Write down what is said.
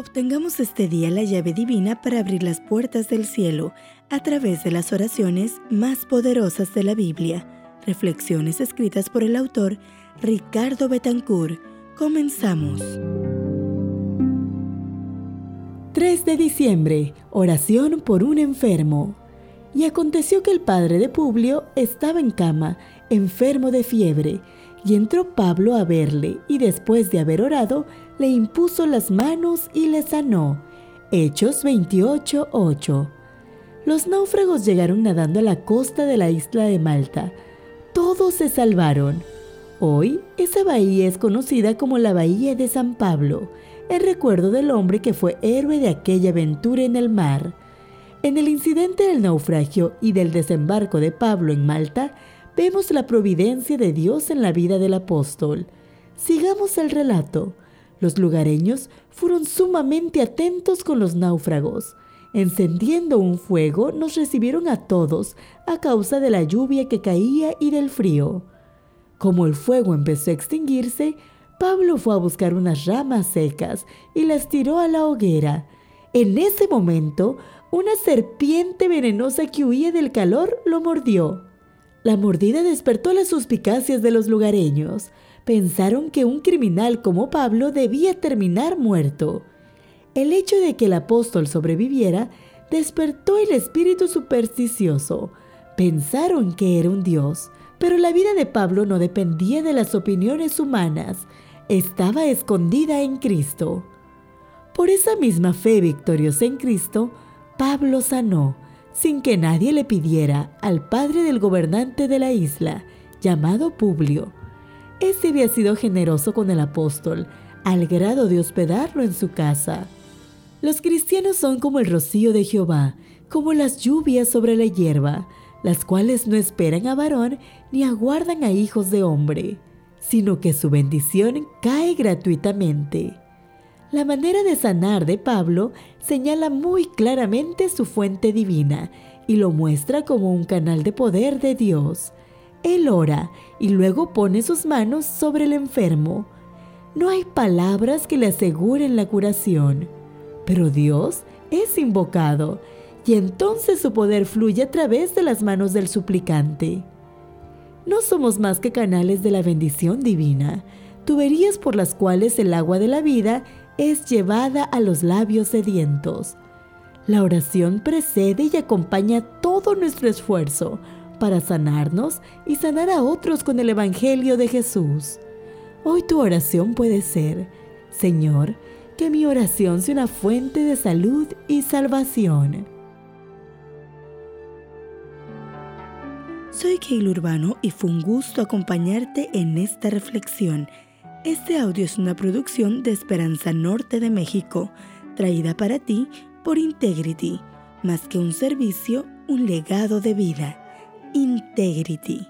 Obtengamos este día la llave divina para abrir las puertas del cielo a través de las oraciones más poderosas de la Biblia. Reflexiones escritas por el autor Ricardo Betancourt. Comenzamos. 3 de diciembre. Oración por un enfermo. Y aconteció que el padre de Publio estaba en cama, enfermo de fiebre, y entró Pablo a verle, y después de haber orado, le impuso las manos y le sanó. Hechos 28:8. Los náufragos llegaron nadando a la costa de la isla de Malta. Todos se salvaron. Hoy, esa bahía es conocida como la Bahía de San Pablo, en recuerdo del hombre que fue héroe de aquella aventura en el mar. En el incidente del naufragio y del desembarco de Pablo en Malta, vemos la providencia de Dios en la vida del apóstol. Sigamos el relato. Los lugareños fueron sumamente atentos con los náufragos. Encendiendo un fuego, nos recibieron a todos a causa de la lluvia que caía y del frío. Como el fuego empezó a extinguirse, Pablo fue a buscar unas ramas secas y las tiró a la hoguera. En ese momento, una serpiente venenosa que huía del calor lo mordió. La mordida despertó las suspicacias de los lugareños. Pensaron que un criminal como Pablo debía terminar muerto. El hecho de que el apóstol sobreviviera despertó el espíritu supersticioso. Pensaron que era un dios, pero la vida de Pablo no dependía de las opiniones humanas, estaba escondida en Cristo. Por esa misma fe victoriosa en Cristo, Pablo sanó, sin que nadie le pidiera, al padre del gobernante de la isla, llamado Publio. Este había sido generoso con el apóstol, al grado de hospedarlo en su casa. Los cristianos son como el rocío de Jehová, como las lluvias sobre la hierba, las cuales no esperan a varón ni aguardan a hijos de hombre, sino que su bendición cae gratuitamente. La manera de sanar de Pablo señala muy claramente su fuente divina y lo muestra como un canal de poder de Dios. Él ora y luego pone sus manos sobre el enfermo. No hay palabras que le aseguren la curación, pero Dios es invocado y entonces su poder fluye a través de las manos del suplicante. No somos más que canales de la bendición divina, tuberías por las cuales el agua de la vida es llevada a los labios sedientos. La oración precede y acompaña todo nuestro esfuerzo para sanarnos y sanar a otros con el Evangelio de Jesús. Hoy tu oración puede ser, Señor, que mi oración sea una fuente de salud y salvación. Soy Keil Urbano y fue un gusto acompañarte en esta reflexión. Este audio es una producción de Esperanza Norte de México, traída para ti por Integrity, más que un servicio, un legado de vida. Integrity.